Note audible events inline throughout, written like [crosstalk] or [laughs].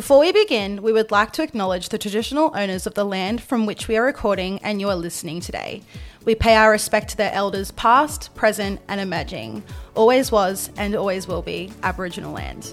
Before we begin, we would like to acknowledge the traditional owners of the land from which we are recording and you are listening today. We pay our respect to their elders past, present, and emerging. Always was and always will be Aboriginal land.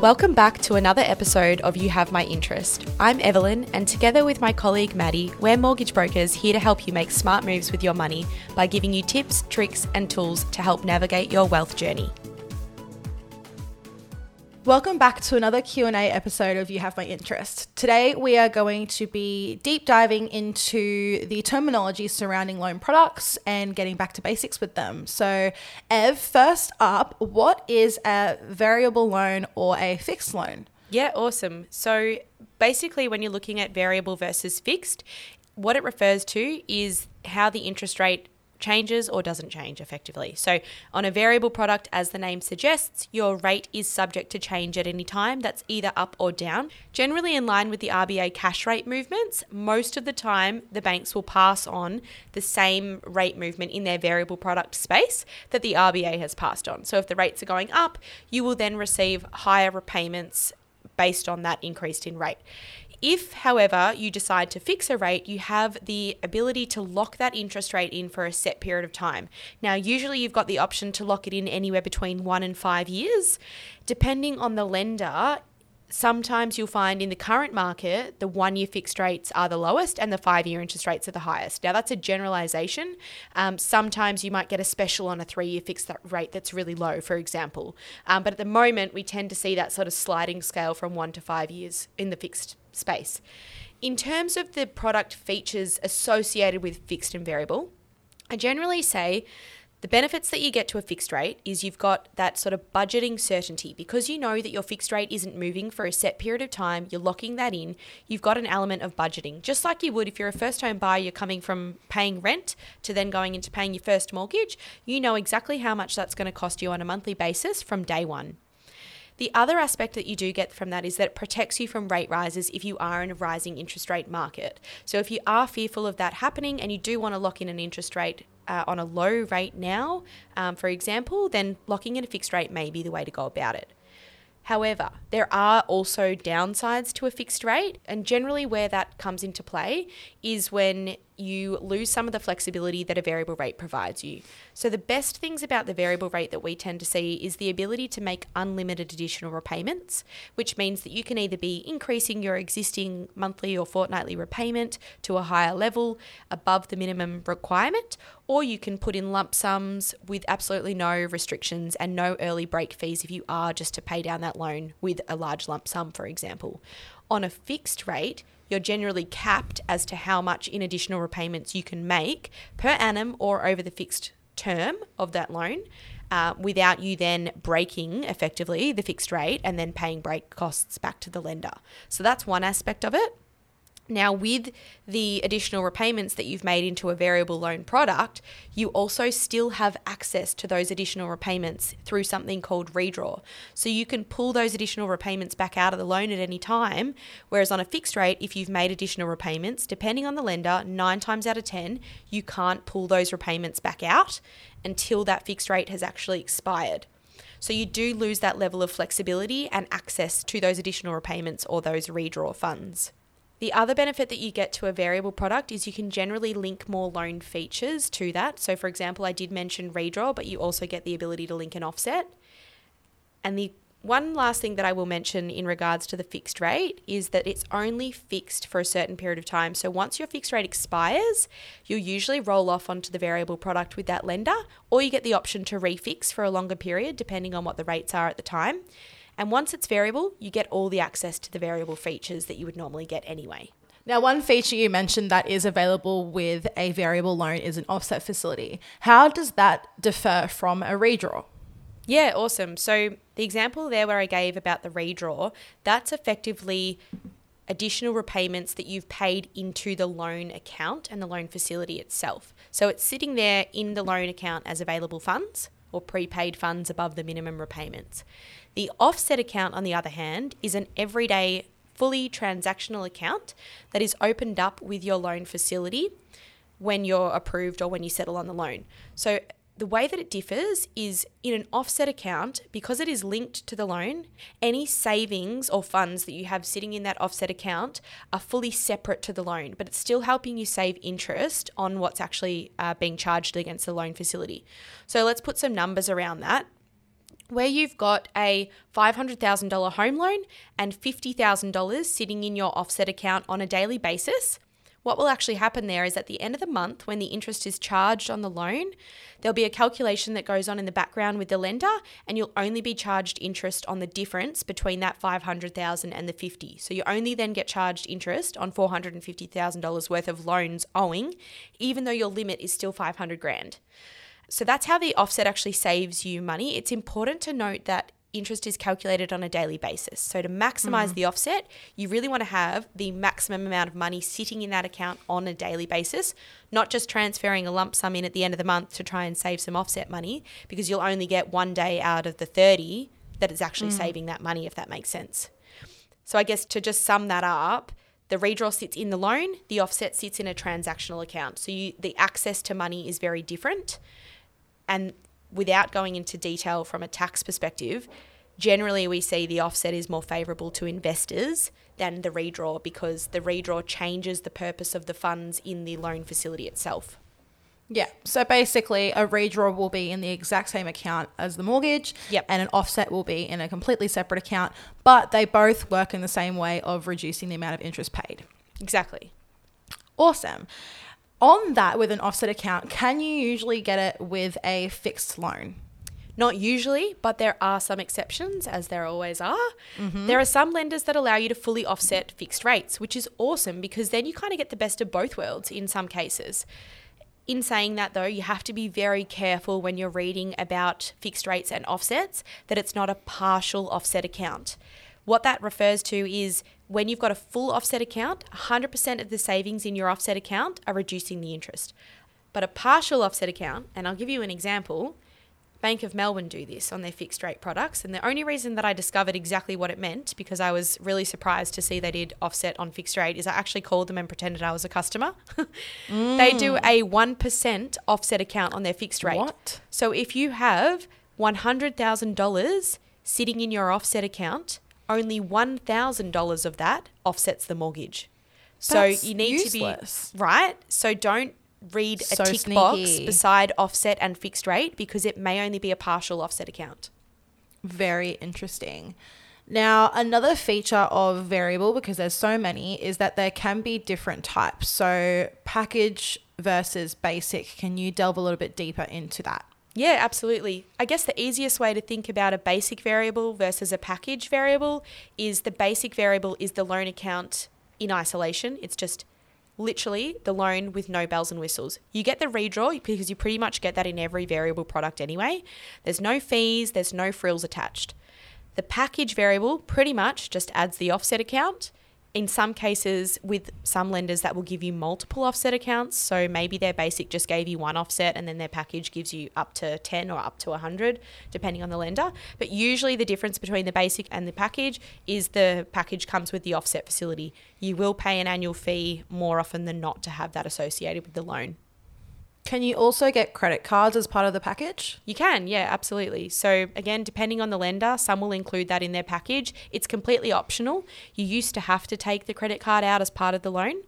Welcome back to another episode of You Have My Interest. I'm Evelyn, and together with my colleague Maddie, we're mortgage brokers here to help you make smart moves with your money by giving you tips, tricks, and tools to help navigate your wealth journey. Welcome back to another Q&A episode of You Have My Interest. Today we are going to be deep diving into the terminology surrounding loan products and getting back to basics with them. So, Ev, first up, what is a variable loan or a fixed loan? Yeah, awesome. So, basically when you're looking at variable versus fixed, what it refers to is how the interest rate changes or doesn't change effectively. So, on a variable product, as the name suggests, your rate is subject to change at any time. That's either up or down. Generally, in line with the RBA cash rate movements, most of the time the banks will pass on the same rate movement in their variable product space that the RBA has passed on. So, if the rates are going up, you will then receive higher repayments based on that increase in rate. If, however, you decide to fix a rate, you have the ability to lock that interest rate in for a set period of time. Now, usually you've got the option to lock it in anywhere between one and five years. Depending on the lender, sometimes you'll find in the current market, the one year fixed rates are the lowest and the five year interest rates are the highest. Now, that's a generalization. Um, sometimes you might get a special on a three year fixed rate that's really low, for example. Um, but at the moment, we tend to see that sort of sliding scale from one to five years in the fixed space. In terms of the product features associated with fixed and variable, I generally say the benefits that you get to a fixed rate is you've got that sort of budgeting certainty because you know that your fixed rate isn't moving for a set period of time, you're locking that in, you've got an element of budgeting. Just like you would if you're a first home buyer, you're coming from paying rent to then going into paying your first mortgage, you know exactly how much that's going to cost you on a monthly basis from day one. The other aspect that you do get from that is that it protects you from rate rises if you are in a rising interest rate market. So if you are fearful of that happening and you do want to lock in an interest rate uh, on a low rate now, um, for example, then locking in a fixed rate may be the way to go about it. However, there are also downsides to a fixed rate, and generally where that comes into play is when you lose some of the flexibility that a variable rate provides you. So, the best things about the variable rate that we tend to see is the ability to make unlimited additional repayments, which means that you can either be increasing your existing monthly or fortnightly repayment to a higher level above the minimum requirement, or you can put in lump sums with absolutely no restrictions and no early break fees if you are just to pay down that loan with a large lump sum, for example. On a fixed rate, you're generally capped as to how much in additional repayments you can make per annum or over the fixed term of that loan. Uh, without you then breaking effectively the fixed rate and then paying break costs back to the lender. So that's one aspect of it. Now, with the additional repayments that you've made into a variable loan product, you also still have access to those additional repayments through something called redraw. So you can pull those additional repayments back out of the loan at any time. Whereas on a fixed rate, if you've made additional repayments, depending on the lender, nine times out of 10, you can't pull those repayments back out until that fixed rate has actually expired. So you do lose that level of flexibility and access to those additional repayments or those redraw funds. The other benefit that you get to a variable product is you can generally link more loan features to that. So, for example, I did mention redraw, but you also get the ability to link an offset. And the one last thing that I will mention in regards to the fixed rate is that it's only fixed for a certain period of time. So once your fixed rate expires, you'll usually roll off onto the variable product with that lender, or you get the option to refix for a longer period, depending on what the rates are at the time. And once it's variable, you get all the access to the variable features that you would normally get anyway. Now, one feature you mentioned that is available with a variable loan is an offset facility. How does that differ from a redraw? Yeah, awesome. So, the example there where I gave about the redraw, that's effectively additional repayments that you've paid into the loan account and the loan facility itself. So, it's sitting there in the loan account as available funds or prepaid funds above the minimum repayments. The offset account, on the other hand, is an everyday, fully transactional account that is opened up with your loan facility when you're approved or when you settle on the loan. So the way that it differs is in an offset account, because it is linked to the loan, any savings or funds that you have sitting in that offset account are fully separate to the loan, but it's still helping you save interest on what's actually uh, being charged against the loan facility. So let's put some numbers around that. Where you've got a $500,000 home loan and $50,000 sitting in your offset account on a daily basis, what will actually happen there is at the end of the month, when the interest is charged on the loan, there'll be a calculation that goes on in the background with the lender, and you'll only be charged interest on the difference between that 500,000 and the 50. So you only then get charged interest on $450,000 worth of loans owing, even though your limit is still 500 grand. So that's how the offset actually saves you money. It's important to note that interest is calculated on a daily basis. So to maximize mm. the offset, you really want to have the maximum amount of money sitting in that account on a daily basis, not just transferring a lump sum in at the end of the month to try and save some offset money because you'll only get one day out of the 30 that is actually mm. saving that money if that makes sense. So I guess to just sum that up, the redraw sits in the loan, the offset sits in a transactional account. So you, the access to money is very different. And without going into detail from a tax perspective, generally we see the offset is more favourable to investors than the redraw because the redraw changes the purpose of the funds in the loan facility itself. Yeah. So basically, a redraw will be in the exact same account as the mortgage. Yep. And an offset will be in a completely separate account, but they both work in the same way of reducing the amount of interest paid. Exactly. Awesome on that with an offset account, can you usually get it with a fixed loan? Not usually, but there are some exceptions, as there always are. Mm-hmm. There are some lenders that allow you to fully offset fixed rates, which is awesome because then you kind of get the best of both worlds in some cases. In saying that, though, you have to be very careful when you're reading about fixed rates and offsets that it's not a partial offset account. What that refers to is when you've got a full offset account, 100% of the savings in your offset account are reducing the interest. But a partial offset account, and I'll give you an example, Bank of Melbourne do this on their fixed rate products. And the only reason that I discovered exactly what it meant, because I was really surprised to see they did offset on fixed rate, is I actually called them and pretended I was a customer. mm. [laughs] They do a 1% offset account on their fixed rate. What? So if you have $100,000 sitting in your offset account, only $1,000 of that offsets the mortgage. So That's you need useless. to be right. So don't read so a tick sneaky. box beside offset and fixed rate because it may only be a partial offset account. Very interesting. Now, another feature of variable, because there's so many, is that there can be different types. So, package versus basic. Can you delve a little bit deeper into that? Yeah, absolutely. I guess the easiest way to think about a basic variable versus a package variable is the basic variable is the loan account in isolation. It's just literally the loan with no bells and whistles. You get the redraw because you pretty much get that in every variable product anyway. There's no fees, there's no frills attached. The package variable pretty much just adds the offset account in some cases with some lenders that will give you multiple offset accounts. So maybe their basic just gave you one offset and then their package gives you up to 10 or up to 100 depending on the lender. But usually the difference between the basic and the package is the package comes with the offset facility. You will pay an annual fee more often than not to have that associated with the loan can you also get credit cards as part of the package? You can, yeah, absolutely. So, again, depending on the lender, some will include that in their package. It's completely optional. You used to have to take the credit card out as part of the loan.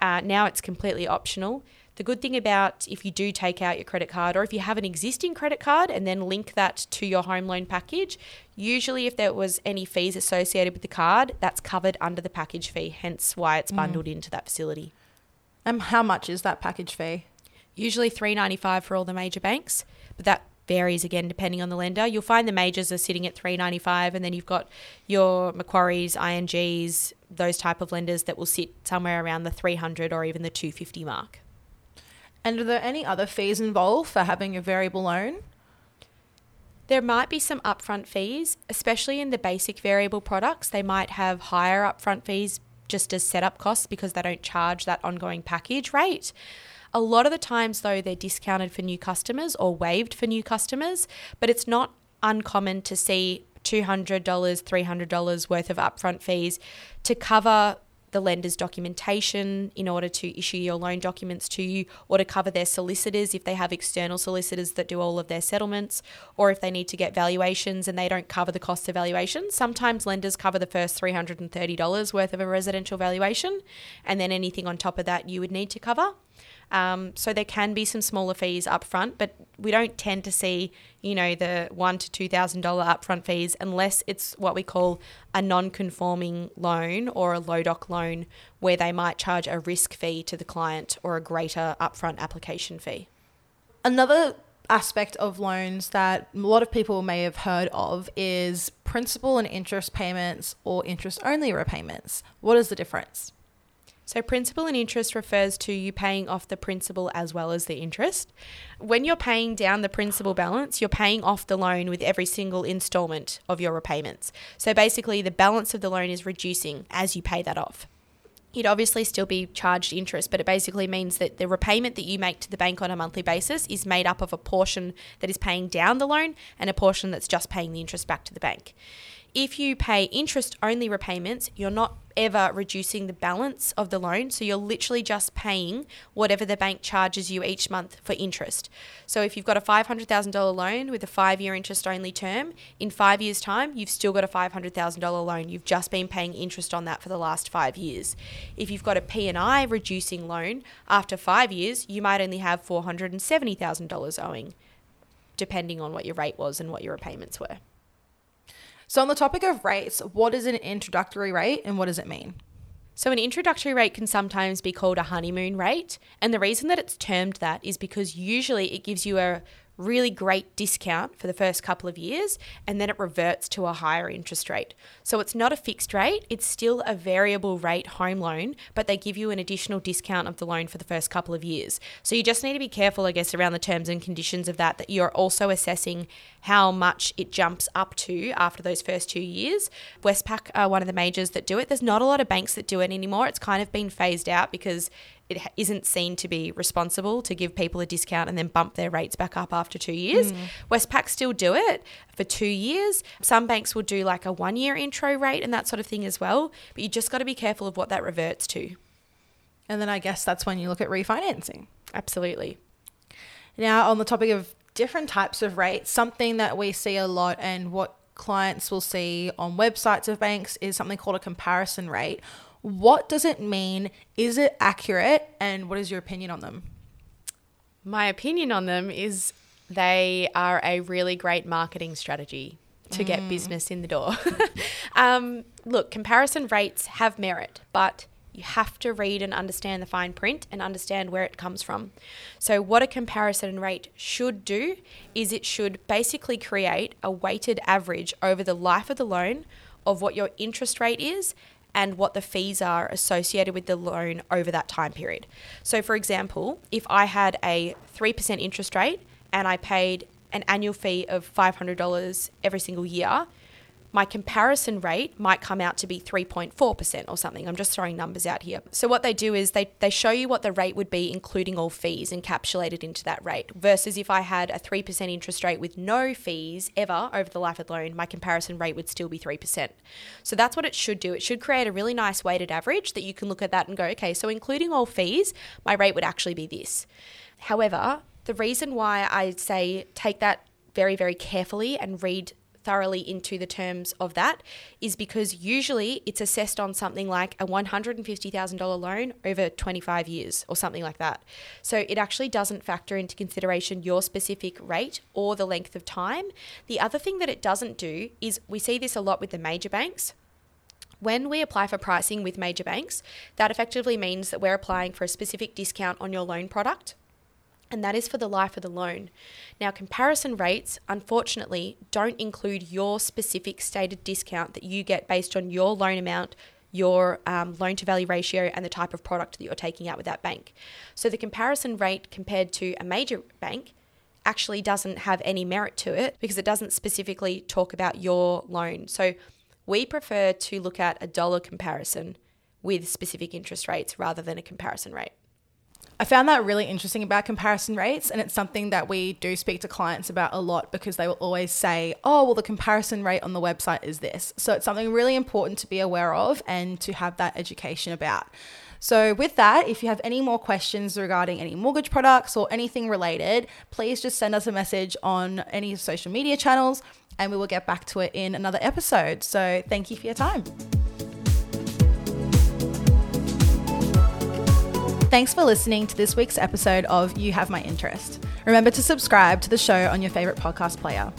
Uh, now it's completely optional. The good thing about if you do take out your credit card or if you have an existing credit card and then link that to your home loan package, usually if there was any fees associated with the card, that's covered under the package fee, hence why it's mm. bundled mm. into that facility. And how much is that package fee? Usually 395 for all the major banks, but that varies again depending on the lender. You'll find the majors are sitting at 395 and then you've got your Macquarie's, INGs, those type of lenders that will sit somewhere around the 300 or even the 250 mark. And are there any other fees involved for having a variable loan? There might be some upfront fees, especially in the basic variable products. They might have higher upfront fees just as setup costs because they don't charge that ongoing package rate. A lot of the times, though, they're discounted for new customers or waived for new customers, but it's not uncommon to see $200, $300 worth of upfront fees to cover the lender's documentation in order to issue your loan documents to you or to cover their solicitors if they have external solicitors that do all of their settlements or if they need to get valuations and they don't cover the cost of valuation. Sometimes lenders cover the first $330 worth of a residential valuation and then anything on top of that you would need to cover. Um, so there can be some smaller fees up front, but we don't tend to see, you know, the one to two thousand dollar upfront fees unless it's what we call a non-conforming loan or a low doc loan, where they might charge a risk fee to the client or a greater upfront application fee. Another aspect of loans that a lot of people may have heard of is principal and interest payments or interest only repayments. What is the difference? So, principal and interest refers to you paying off the principal as well as the interest. When you're paying down the principal balance, you're paying off the loan with every single installment of your repayments. So, basically, the balance of the loan is reducing as you pay that off. You'd obviously still be charged interest, but it basically means that the repayment that you make to the bank on a monthly basis is made up of a portion that is paying down the loan and a portion that's just paying the interest back to the bank. If you pay interest only repayments, you're not ever reducing the balance of the loan. So you're literally just paying whatever the bank charges you each month for interest. So if you've got a $500,000 loan with a five year interest only term, in five years' time, you've still got a $500,000 loan. You've just been paying interest on that for the last five years. If you've got a P&I reducing loan, after five years, you might only have $470,000 owing, depending on what your rate was and what your repayments were. So, on the topic of rates, what is an introductory rate and what does it mean? So, an introductory rate can sometimes be called a honeymoon rate. And the reason that it's termed that is because usually it gives you a really great discount for the first couple of years and then it reverts to a higher interest rate. So it's not a fixed rate, it's still a variable rate home loan, but they give you an additional discount of the loan for the first couple of years. So you just need to be careful, I guess, around the terms and conditions of that, that you're also assessing how much it jumps up to after those first two years. Westpac are one of the majors that do it. There's not a lot of banks that do it anymore. It's kind of been phased out because it isn't seen to be responsible to give people a discount and then bump their rates back up after two years. Mm. Westpac still do it for two years. Some banks will do like a one year intro rate and that sort of thing as well. But you just got to be careful of what that reverts to. And then I guess that's when you look at refinancing. Absolutely. Now, on the topic of different types of rates, something that we see a lot and what clients will see on websites of banks is something called a comparison rate what does it mean? Is it accurate? And what is your opinion on them? My opinion on them is they are a really great marketing strategy to mm. get business in the door. [laughs] um, look, comparison rates have merit, but you have to read and understand the fine print and understand where it comes from. So, what a comparison rate should do is it should basically create a weighted average over the life of the loan of what your interest rate is and what the fees are associated with the loan over that time period. So, for example, if I had a 3% interest rate and I paid an annual fee of $500 every single year, my comparison rate might come out to be 3.4% or something. I'm just throwing numbers out here. So, what they do is they, they show you what the rate would be, including all fees encapsulated into that rate, versus if I had a 3% interest rate with no fees ever over the life of the loan, my comparison rate would still be 3%. So, that's what it should do. It should create a really nice weighted average that you can look at that and go, okay, so including all fees, my rate would actually be this. However, the reason why I say take that very, very carefully and read thoroughly into the terms of that is because usually it's assessed on something like a $150,000 loan over 25 years or something like that. So it actually doesn't factor into consideration your specific rate or the length of time. The other thing that it doesn't do is we see this a lot with the major banks. When we apply for pricing with major banks, that effectively means that we're applying for a specific discount on your loan product and that is for the life of the loan. Now, comparison rates, unfortunately, don't include your specific stated discount that you get based on your loan amount, your um, loan to value ratio, and the type of product that you're taking out with that bank. So, the comparison rate compared to a major bank actually doesn't have any merit to it because it doesn't specifically talk about your loan. So, we prefer to look at a dollar comparison with specific interest rates rather than a comparison rate. I found that really interesting about comparison rates, and it's something that we do speak to clients about a lot because they will always say, Oh, well, the comparison rate on the website is this. So it's something really important to be aware of and to have that education about. So, with that, if you have any more questions regarding any mortgage products or anything related, please just send us a message on any social media channels and we will get back to it in another episode. So, thank you for your time. Thanks for listening to this week's episode of You Have My Interest. Remember to subscribe to the show on your favourite podcast player.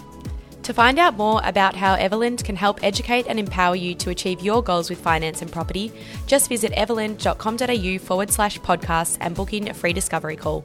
To find out more about how Everlend can help educate and empower you to achieve your goals with finance and property, just visit everlend.com.au forward slash podcast and book in a free discovery call.